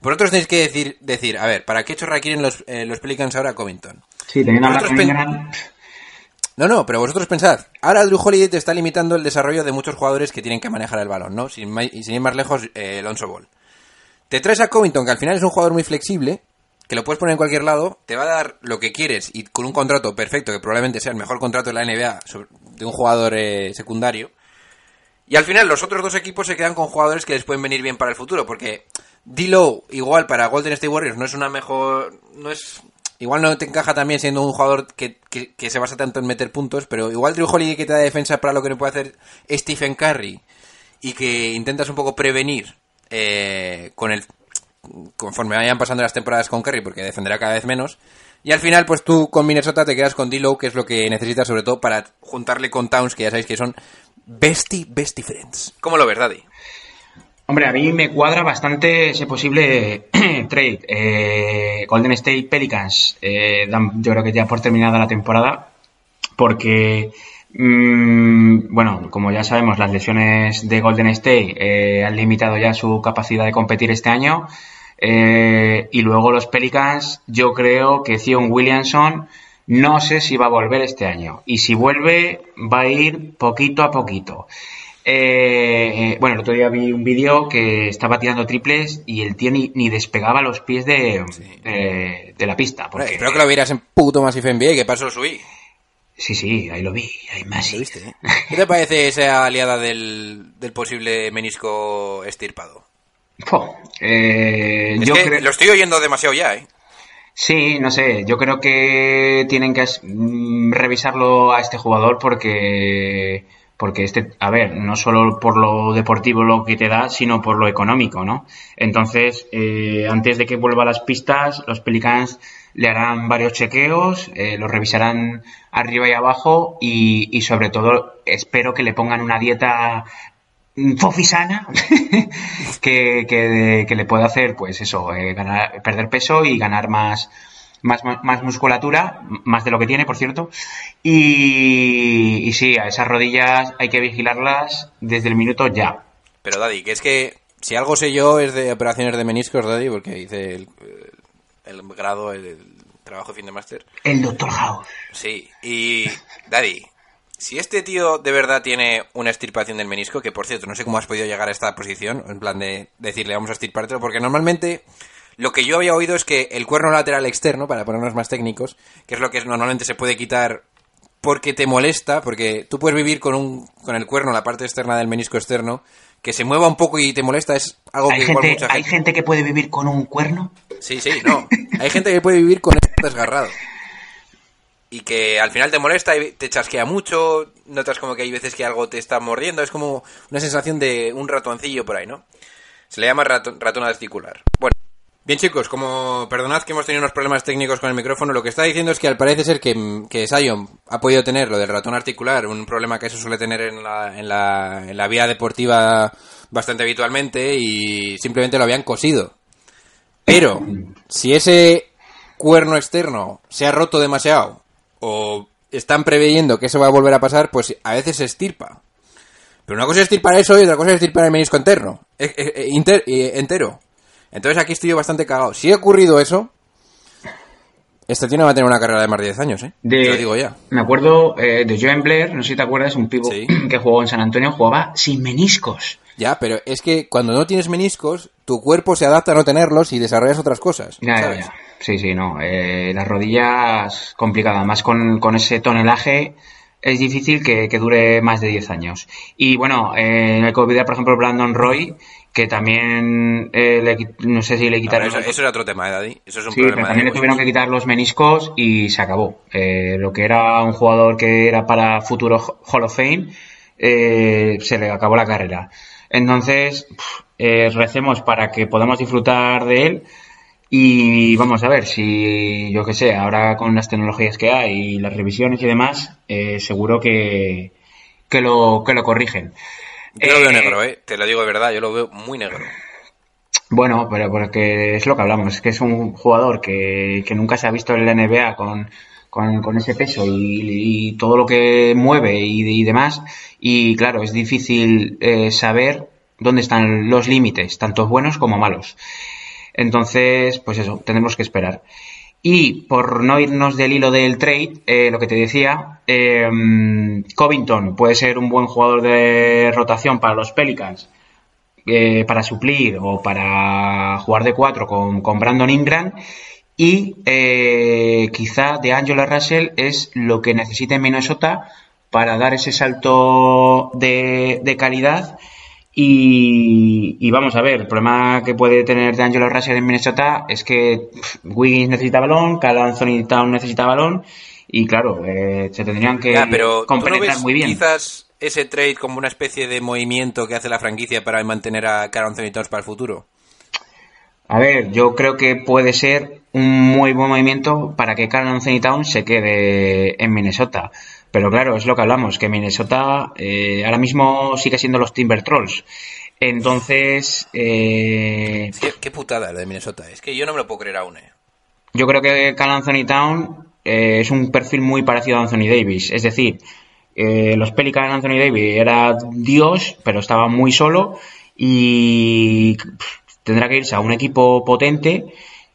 vosotros tenéis que decir, decir a ver, ¿para qué chorra quieren los, eh, los Pelicans ahora a Covington? Sí, teniendo a Ingram, No, no, pero vosotros pensad. Ahora Drew Holiday te está limitando el desarrollo de muchos jugadores que tienen que manejar el balón, ¿no? Sin, sin ir más lejos, eh, Alonso Ball. Te traes a Covington, que al final es un jugador muy flexible, que lo puedes poner en cualquier lado, te va a dar lo que quieres y con un contrato perfecto, que probablemente sea el mejor contrato de la NBA de un jugador eh, secundario. Y al final los otros dos equipos se quedan con jugadores que les pueden venir bien para el futuro, porque D-Low igual para Golden State Warriors no es una mejor... no es Igual no te encaja también siendo un jugador que, que- que se basa tanto en meter puntos, pero igual Drew Holiday que te da defensa para lo que no puede hacer Stephen Curry y que intentas un poco prevenir eh, con el conforme vayan pasando las temporadas con Curry porque defenderá cada vez menos y al final pues tú con Minnesota te quedas con D-Low que es lo que necesitas sobre todo para juntarle con Towns que ya sabéis que son bestie bestie friends ¿cómo lo ves Daddy? Hombre, a mí me cuadra bastante ese posible trade. Eh, Golden State Pelicans, eh, dan- yo creo que ya por terminada la temporada, porque, bueno, como ya sabemos, las lesiones de Golden State eh, han limitado ya su capacidad de competir este año. Eh, y luego los Pelicans, yo creo que Zion Williamson no sé si va a volver este año. Y si vuelve, va a ir poquito a poquito. Eh, eh, bueno, el otro día vi un vídeo que estaba tirando triples y el tío ni, ni despegaba los pies de, la pista. Porque, espero que lo vieras en puto Massive NBA que paso lo subí Sí, sí, ahí lo vi. Ahí más. ¿Lo viste? eh? ¿qué te parece esa aliada del, del posible menisco estirpado? Eh, Es yo que lo estoy oyendo demasiado ya ¿eh? Sí, no sé, yo creo que tienen que mm, revisarlo a este jugador porque porque este, a ver, no solo por lo deportivo lo que te da, sino por lo económico, ¿no? Entonces, eh, antes de que vuelva a las pistas, los Pelicans le harán varios chequeos, eh, lo revisarán arriba y abajo y, sobre todo espero que le pongan una dieta mm, fofisana que, que, le pueda hacer, pues eso, eh, ganar, perder peso y ganar más, más, más musculatura, más de lo que tiene, por cierto. Y, sí, a esas rodillas hay que vigilarlas desde el minuto ya. Pero Daddy, que es que si algo sé yo es de operaciones de meniscos, Daddy, porque hice el, el grado, el, el trabajo de fin de máster. El Doctor House. Sí, y Daddy, si este tío de verdad tiene una extirpación del menisco, que por cierto, no sé cómo has podido llegar a esta posición, en plan de decirle vamos a extirpártelo, porque normalmente lo que yo había oído es que el cuerno lateral externo, para ponernos más técnicos, que es lo que normalmente se puede quitar porque te molesta, porque tú puedes vivir con un con el cuerno, la parte externa del menisco externo, que se mueva un poco y te molesta, es algo que ¿Hay igual gente, mucha ¿Hay gente que puede vivir con un cuerno? Sí, sí, no. Hay gente que puede vivir con esto desgarrado. Y que al final te molesta y te chasquea mucho, notas como que hay veces que algo te está mordiendo, es como una sensación de un ratoncillo por ahí, ¿no? Se le llama rato- ratón testicular. Bueno, Bien chicos, como perdonad que hemos tenido unos problemas técnicos con el micrófono, lo que está diciendo es que al parece ser que, que Sion ha podido tener lo del ratón articular, un problema que eso suele tener en la, en la, en la vía deportiva bastante habitualmente y simplemente lo habían cosido. Pero, si ese cuerno externo se ha roto demasiado o están preveyendo que eso va a volver a pasar, pues a veces se estirpa. Pero una cosa es estirpar eso y otra cosa es estirpar el menisco interno, eh, eh, eh, entero. Entonces aquí estoy yo bastante cagado. Si ha ocurrido eso, este tío no va a tener una carrera de más de 10 años, ¿eh? De- Te lo digo ya. Me acuerdo eh, de Joan Blair, no sé si te acuerdas, un pivo Sí. que jugó en San Antonio, jugaba sin meniscos. Ya, pero es que cuando no tienes meniscos, tu cuerpo se adapta a no tenerlos y desarrollas otras cosas. Ya, ya, ¿sabes? ya. Sí, sí, no. eh, las rodillas complicada. Más con, con ese tonelaje es difícil que, que dure más de 10 años. Y bueno, eh, no hay que olvidar, por ejemplo, Brandon Roy, que también eh, le no sé si le No, quitaron. eso, eso era otro tema, ¿eh, Daddy? Eso es un Sí, pero problema también le tuvieron que quitar los meniscos y se acabó. Eh, lo que era un jugador que era para futuro Hall of Fame, eh, se le acabó la carrera. Entonces, pf, eh, recemos para que podamos disfrutar de él y vamos a ver si, yo que sé, ahora con las tecnologías que hay y las revisiones y demás, eh, seguro que, que, lo, que lo corrigen. Yo lo veo Eh, negro, ¿eh? Te lo digo de verdad, yo lo veo muy negro. Bueno, pero porque es lo que hablamos, es que es un jugador que, que nunca se ha visto en la NBA con, con, con ese peso y, y todo lo que mueve y, y demás. Y claro, es difícil eh, saber dónde están los límites, tanto buenos como malos. Entonces, pues eso, tendremos que esperar. Y por no irnos del hilo del trade, eh, lo que te decía, eh, Covington puede ser un buen jugador de rotación para los Pelicans eh, para suplir o para jugar de cuatro con, con Brandon Ingram. Y eh, quizá de Angela Russell es lo que necesita en Minnesota para dar ese salto de, de calidad. Y, y vamos a ver, el problema que puede tener de Angelo Russell en Minnesota es que pff, Wiggins necesita balón, Cal Anthony Town necesita balón y claro, eh, se tendrían que Ya, pero ¿tú no compenetrar ves muy bien. quizás ese trade como una especie de movimiento que hace la franquicia para mantener a Carl Anthony Towns para el futuro? A ver, yo creo que puede ser un muy buen movimiento para que Carl Anthony Towns se quede en Minnesota. Pero claro, es lo que hablamos, que Minnesota eh, ahora mismo sigue siendo los Timber Trolls. Entonces, eh, Qué, qué putada la de Minnesota. Es que yo no me lo puedo creer aún, ¿eh? yo creo que Carl Anthony Town eh, es un perfil muy parecido a Anthony Davis. Es decir, eh, los Pelicans Anthony Davis era Dios, pero estaba muy solo y pff, tendrá que irse a un equipo potente.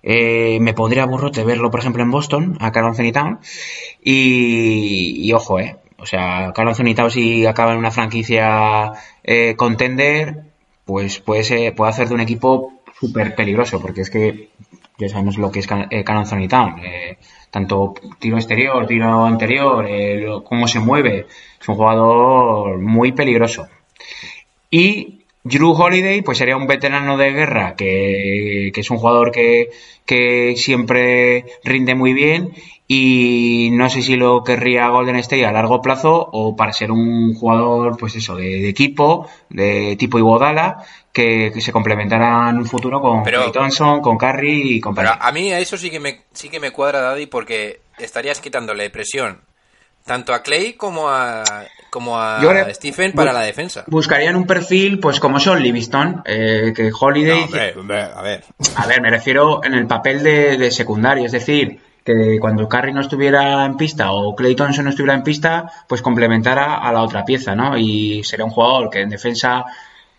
Eh, me pondría burrote verlo, por ejemplo, en Boston, a Carl Anthony Town. Y, ojo, eh. O sea, Carl Anthony Town si acaba en una franquicia eh, contender, pues puede, ser, puede hacer de un equipo súper peligroso, porque es que ya sabemos lo que es eh, Carl Anthony Town. eh, tanto tiro exterior, tiro anterior, eh, cómo se mueve. Es un jugador muy peligroso. Y Drew Holiday, pues sería un veterano de guerra, que, que es un jugador que, que siempre rinde muy bien. Y no sé si lo querría Golden State a largo plazo o para ser un jugador, pues eso, de, de equipo, de tipo Iguodala, que, que se complementara en un futuro con Pero- Thompson, con Curry y con Pero a mí a eso sí que me, sí que me cuadra, Daddy, porque estarías quitándole presión tanto a Clay como a, como a Stephen para la defensa. Buscarían un perfil, pues como son Livingston, eh, que Holiday. No, hombre, hombre, a ver. A ver, me refiero en el papel de, de secundario, es decir, que cuando Curry no estuviera en pista o Clay Thompson no estuviera en pista, pues complementara a la otra pieza, ¿no? Y sería un jugador que en defensa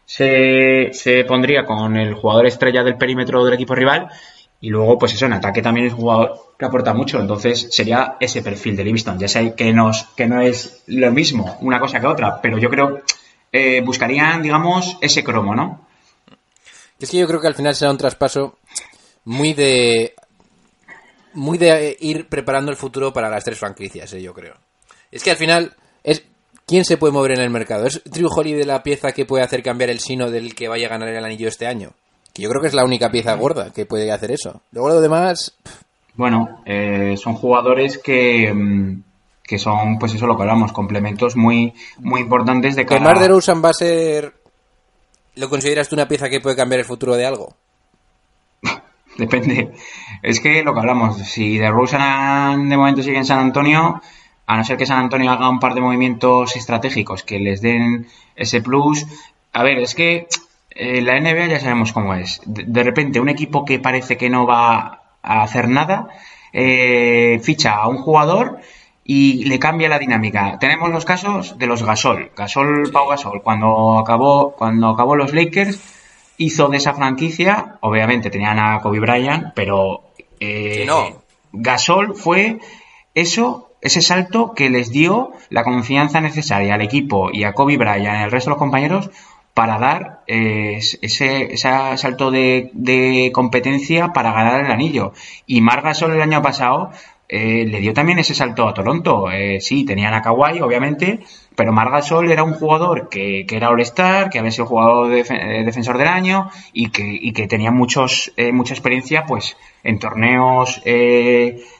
se, se pondría con el jugador estrella del perímetro del equipo rival y luego, pues eso, en ataque también es un jugador que aporta mucho, entonces sería ese perfil de Livingston. Ya sé que, no es lo mismo una cosa que otra, pero yo creo eh, buscarían, digamos, ese cromo, ¿no? Es que yo creo que al final será un traspaso muy de. Muy de ir preparando el futuro para las tres franquicias, eh, yo creo. Es que al final es. ¿Quién se puede mover en el mercado? ¿Es Drew Holiday la pieza que puede hacer cambiar el sino del que vaya a ganar el anillo este año? Que yo creo que es la única pieza gorda que puede hacer eso. Luego lo demás. Bueno, eh, son jugadores que, mm, que son, pues eso lo que hablamos, complementos muy, muy importantes de ¿Que cara Mar DeRozan va a ser. ¿Lo consideras tú una pieza que puede cambiar el futuro de algo? depende. Es que lo que hablamos, si de Rosen de momento sigue en San Antonio, a no ser que San Antonio haga un par de movimientos estratégicos que les den ese plus. A ver, es que eh, la NBA ya sabemos cómo es. De, de repente, un equipo que parece que no va a hacer nada, eh, ficha a un jugador y le cambia la dinámica. Tenemos los casos de los Gasol. Gasol, Pau Gasol, cuando acabó, cuando acabó los Lakers, hizo de esa franquicia, obviamente tenían a Kobe Bryant, pero eh, Sí, no. Gasol fue eso, ese salto que les dio la confianza necesaria al equipo y a Kobe Bryant y al resto de los compañeros para dar eh, ese, salto de, competencia para ganar el anillo. Y Marc Gasol el año pasado eh, le dio también ese salto a Toronto. Eh, sí, tenían a Kawhi, obviamente, pero Marc Gasol era un jugador que, era All-Star, que había sido jugador de, defensor del año y que, tenía muchos, eh, mucha experiencia pues en torneos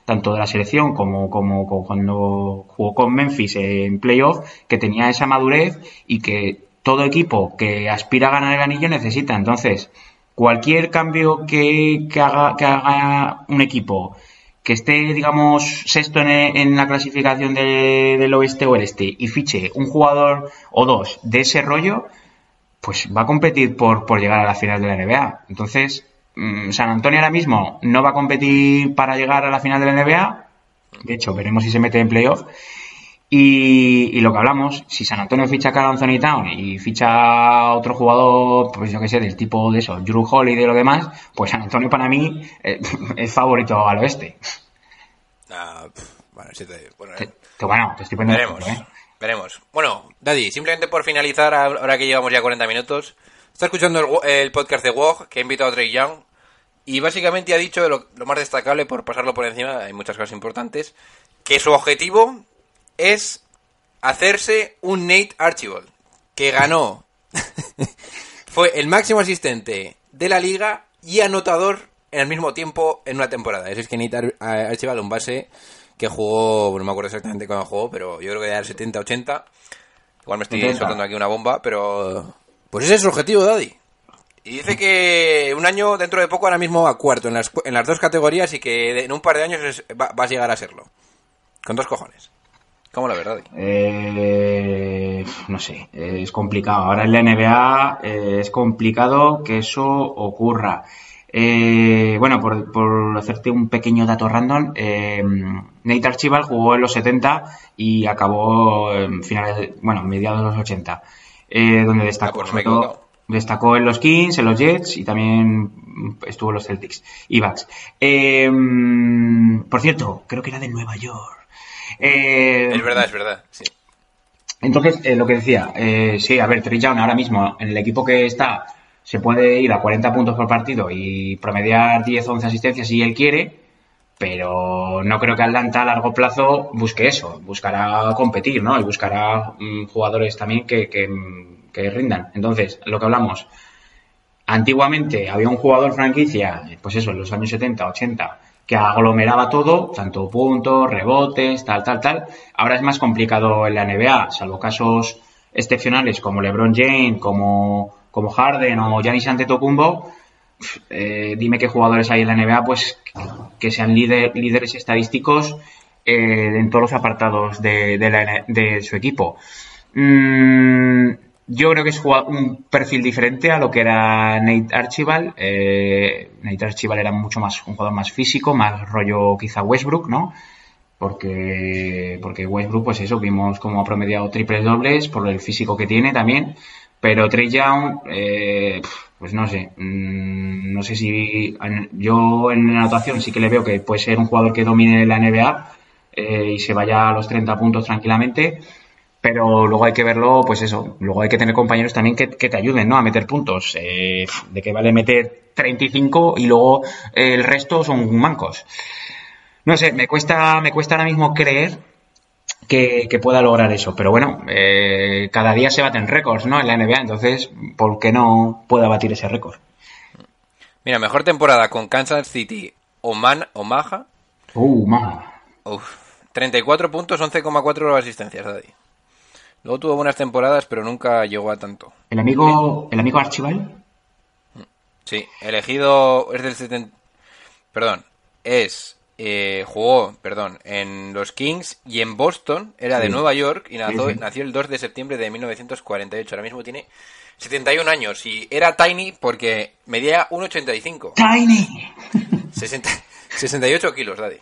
tanto de la selección como, como, como cuando jugó con Memphis en playoff, que tenía esa madurez y que todo equipo que aspira a ganar el anillo necesita. Entonces, cualquier cambio que, haga, un equipo que esté, digamos, sexto en, en la clasificación de- del oeste o el este y fiche un jugador o dos de ese rollo, pues va a competir por, por llegar a la final de la NBA. Entonces, mm, San Antonio ahora mismo no va a competir para llegar a la final de la NBA. De hecho, veremos si se mete en playoff. Y, y lo que hablamos, si San Antonio ficha a Anthony Town y ficha a otro jugador, pues yo que sé, del tipo de eso, Drew Holiday y de lo demás, pues San Antonio para mí eh, es favorito al oeste. Ah, bueno, sí te- bueno, Te- te- bueno, te estoy poniendo veremos. ejemplo, ¿eh? Veremos. Bueno, Daddy, simplemente por finalizar, ahora que llevamos ya 40 minutos, está escuchando el, el podcast de WOG, que ha invitado a Trey Young, y básicamente ha dicho lo, lo más destacable, por pasarlo por encima, hay muchas cosas importantes, que su objetivo es hacerse un Nate Archibald, que ganó, fue el máximo asistente de la liga y anotador en el mismo tiempo en una temporada. Ese es que Nate Ar- Archibald, un base que jugó, no me acuerdo exactamente cuándo jugó, pero yo creo que era el 70-80. Igual me estoy 70. soltando aquí una bomba, pero... Pues ese es su objetivo, Daddy. Y dice que un año dentro de poco ahora mismo a cuarto en las, en las dos categorías y que en un par de años es- va, vas a llegar a serlo. Con dos cojones. ¿Cómo la verdad? Eh, no sé, es complicado. Ahora en la NBA eh, es complicado que eso ocurra. Eh, bueno, por, por hacerte un pequeño dato random, eh, Nate Archibald jugó en los 70 y acabó en finales, bueno, mediados de los 80, eh, donde destacó, Ah, pues todo, equivocado. destacó en los Kings, en los Jets y también estuvo en los Celtics y Bucks. Eh, por cierto, creo que era de Nueva York. Eh, Es verdad, es verdad. Sí. entonces, eh, lo que decía, eh, sí, a ver, Young ahora mismo en el equipo que está se puede ir a 40 puntos por partido y promediar 10 o 11 asistencias si él quiere, pero no creo que Atlanta a largo plazo busque eso, buscará competir, ¿no? Y buscará mm, jugadores también que, que, que rindan. Entonces, lo que hablamos, antiguamente había un jugador franquicia, pues eso, en los años 70, 80, que aglomeraba todo, tanto puntos, rebotes, tal, tal, tal. Ahora es más complicado en la NBA, salvo casos excepcionales como LeBron James, como, como Harden o Giannis Antetokounmpo. Eh, dime qué jugadores hay en la NBA, pues que sean líder- líderes estadísticos eh, en todos los apartados de su equipo. Mm, yo creo que es un perfil diferente a lo que era Nate Archibald. Eh, Nate Archibald era mucho más un jugador más físico, más rollo quizá Westbrook, ¿no? Porque, porque Westbrook, pues eso, vimos cómo ha promediado triples dobles por el físico que tiene también. Pero Trey Young, eh, pues no sé, mm, no sé si yo en la anotación sí que le veo que puede ser un jugador que domine la NBA eh, y se vaya a los 30 puntos tranquilamente, pero luego hay que verlo, pues eso, luego hay que tener compañeros también que, que te ayuden, ¿no? A meter puntos. Eh, de que vale meter 35 y luego eh, el resto son mancos. No sé, me cuesta, me cuesta ahora mismo creer que, que pueda lograr eso, pero bueno, eh, cada día se baten récords, ¿no? En la NBA, entonces, ¿por qué no pueda batir ese récord? Mira, mejor temporada con Kansas City Oman, Omaha. Uh, maja. Uf, 34 puntos, 11,4 asistencias, Daddy. Luego tuvo buenas temporadas, pero nunca llegó a tanto. El amigo, el amigo Archibald, Sí, elegido es del 70, perdón, es eh, jugó, perdón, en los Kings y en Boston, era de Sí. Nueva York y nació, Sí, sí. nació el 2 de septiembre de 1948. Ahora mismo tiene 71 años y era tiny porque medía 1,85. Tiny. 60 68 kilos, Daddy.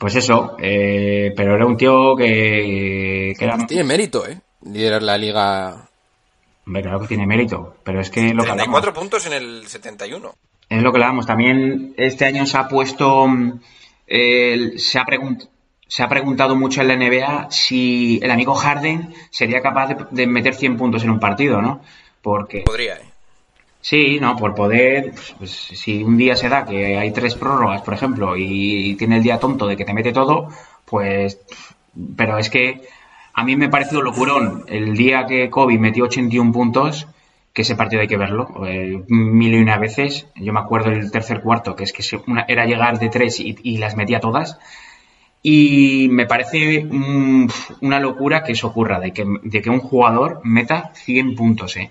Pues eso, eh, pero era un tío que, que era... Tiene mérito, ¿eh? Liderar la liga. Hombre, claro que tiene mérito, pero es que lo que hablamos, 34 puntos en el 71. es lo que hablamos. También este año se ha puesto, el- se, ha se ha preguntado mucho en la NBA si el amigo Harden sería capaz de, de meter 100 puntos en un partido, ¿no? Porque Podría, ¿eh? Sí, no, por poder, pues, si un día se da que hay tres prórrogas, por ejemplo, y tiene el día tonto de que te mete todo, pues, pero es que a mí me ha parecido locurón el día que Kobe metió 81 puntos, que ese partido hay que verlo, eh, mil y una veces, yo me acuerdo el tercer cuarto, que es que era llegar de tres y, y las metía todas, y me parece una locura que eso ocurra, de que, de que un jugador meta 100 puntos, ¿eh?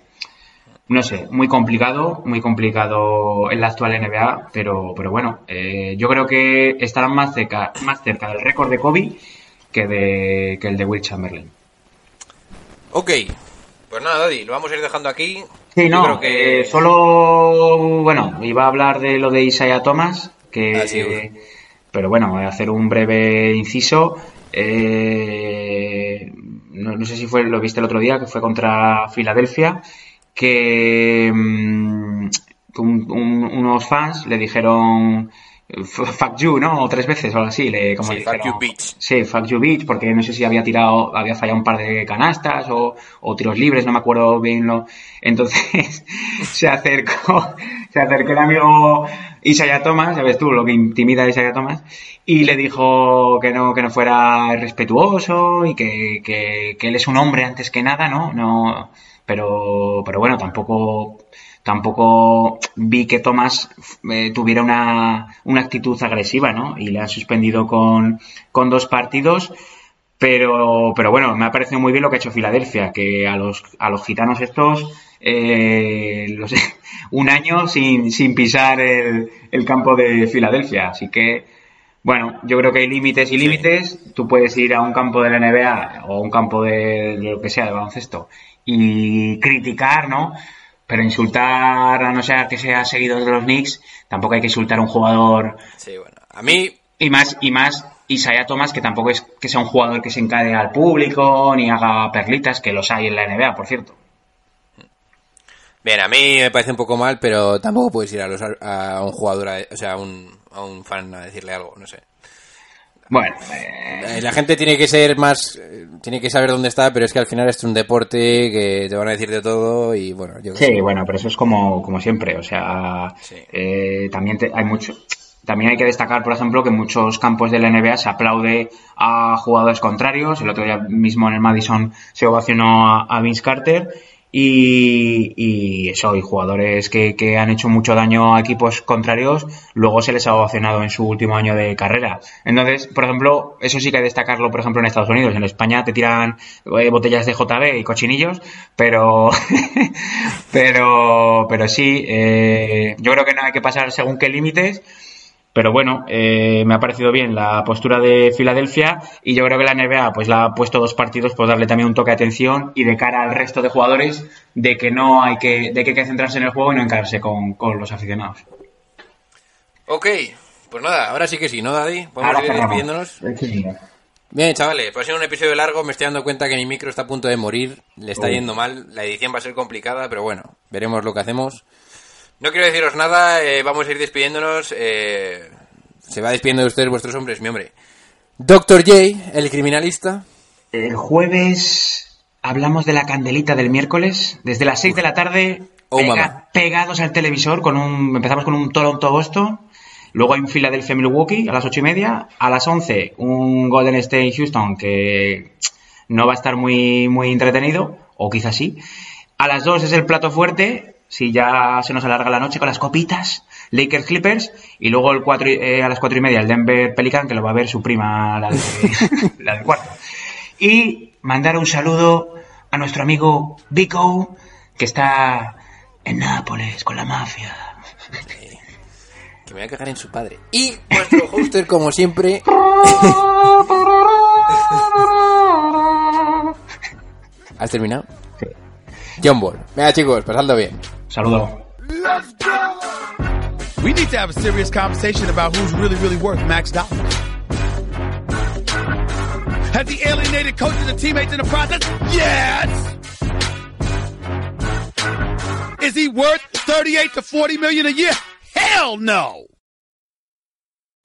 No sé, muy complicado, muy complicado en la actual NBA, pero, pero bueno, eh, yo creo que estarán más cerca, más cerca del récord de Kobe que, de, que el de Will Chamberlain. Ok. Pues nada, Daddy, lo vamos a ir dejando aquí. Sí, no, creo que- eh, solo, bueno, iba a hablar de lo de Isaiah Thomas, que, Ah, sí, bueno. pero bueno, voy a hacer un breve inciso. Eh, no, no sé si fue, lo viste el otro día, que fue contra Filadelfia, que mm, un- un- unos fans le dijeron "F- fuck you, ¿no? O tres veces o algo así. Le, como Sí, dijeron, fuck you, bitch. Sí, fuck you bitch, porque no sé si había tirado, había fallado un par de canastas o, o tiros libres, no me acuerdo bien lo. Entonces se acercó, se acercó el amigo Isaiah Thomas, ya ves tú lo que intimida a Isaiah Thomas, y le dijo que no, que no fuera respetuoso y que, que, que él es un hombre antes que nada, ¿no? No, pero, pero bueno, tampoco, tampoco vi que Thomas eh, tuviera una, una actitud agresiva, ¿no? Y le han suspendido con, con dos partidos. Pero, pero bueno, me ha parecido muy bien lo que ha hecho Filadelfia, que a los, a los gitanos estos, eh, los- un año sin, sin pisar el, el campo de Filadelfia. Así que, bueno, yo creo que hay límites y límites. Tú puedes ir a un campo de la NBA o un campo de lo que sea, de baloncesto, y criticar, ¿no? Pero insultar, a no ser que sea seguidor de los Knicks, tampoco hay que insultar a un jugador Sí, bueno. A mí, y más, y más Isaiah Thomas, que tampoco es que sea un jugador que se encade al público ni haga perlitas, que los hay en la NBA, por cierto. bien, a mí me parece un poco mal, pero tampoco puedes ir a, los, a un jugador, a- o sea, a un, a un fan a decirle algo, no sé. Bueno, eh, La gente tiene que ser más, eh, tiene que saber dónde está, pero es que al final es un deporte que te van a decir de todo y bueno, yo sí, bueno, pero eso es como, como siempre, o sea, Sí. eh, también te- hay mucho. También hay que destacar, por ejemplo, que en muchos campos de la NBA se aplaude a jugadores contrarios. El otro día mismo en el Madison se ovacionó a, a Vince Carter. Y, y eso, y jugadores que, que han hecho mucho daño a equipos contrarios, luego se les ha ovacionado en su último año de carrera. Entonces, por ejemplo, eso sí que hay que destacarlo, por ejemplo, en Estados Unidos. En España te tiran eh, botellas de JB y cochinillos, pero, pero, pero sí, eh, yo creo que no hay que pasar según qué límites. Pero bueno, eh, me ha parecido bien la postura de Filadelfia y yo creo que la NBA pues la ha puesto dos partidos por darle también un toque de atención y de cara al resto de jugadores de que no hay que, de que hay que centrarse en el juego y no encararse con, con los aficionados. Ok, pues nada, ahora sí que sí, ¿no, Daddy? Podemos Ahora ir despidiéndonos. Bien, chavales, pues ha sido un episodio largo, me estoy dando cuenta que mi micro está a punto de morir, le está yendo mal, la edición va a ser complicada, pero bueno, veremos lo que hacemos. No quiero deciros nada, eh, vamos a ir despidiéndonos. eh, se va despidiendo de ustedes vuestros hombres, mi hombre. Doctor J, el criminalista. El jueves hablamos de la candelita del miércoles, desde las 6 de la tarde, Oh, pega- pegados al televisor, con un, empezamos con un Toronto Boston, luego hay un Philadelphia Milwaukee a las 8 y media, a las 11 un Golden State Houston que no va a estar muy, muy entretenido, o quizás sí. A las 2 es el plato fuerte, si ya se nos alarga la noche con las copitas, Lakers Clippers, y luego el cuatro eh, a las 4 y media el Denver Pelican, que lo va a ver su prima, la, de, la del cuarto. Y mandar un saludo a nuestro amigo Vico, que está en Nápoles con la mafia. Que me voy a cagar en su padre. Y nuestro hoster, como siempre. ¿Has terminado? Sí. John Ball. Venga, chicos, pasadlo bien. Saludo. We need to have a serious conversation about who's really, really worth max dollar. Has he alienated coaches and teammates in the process? Yes! Is he worth 38 to 40 million a year? Hell no!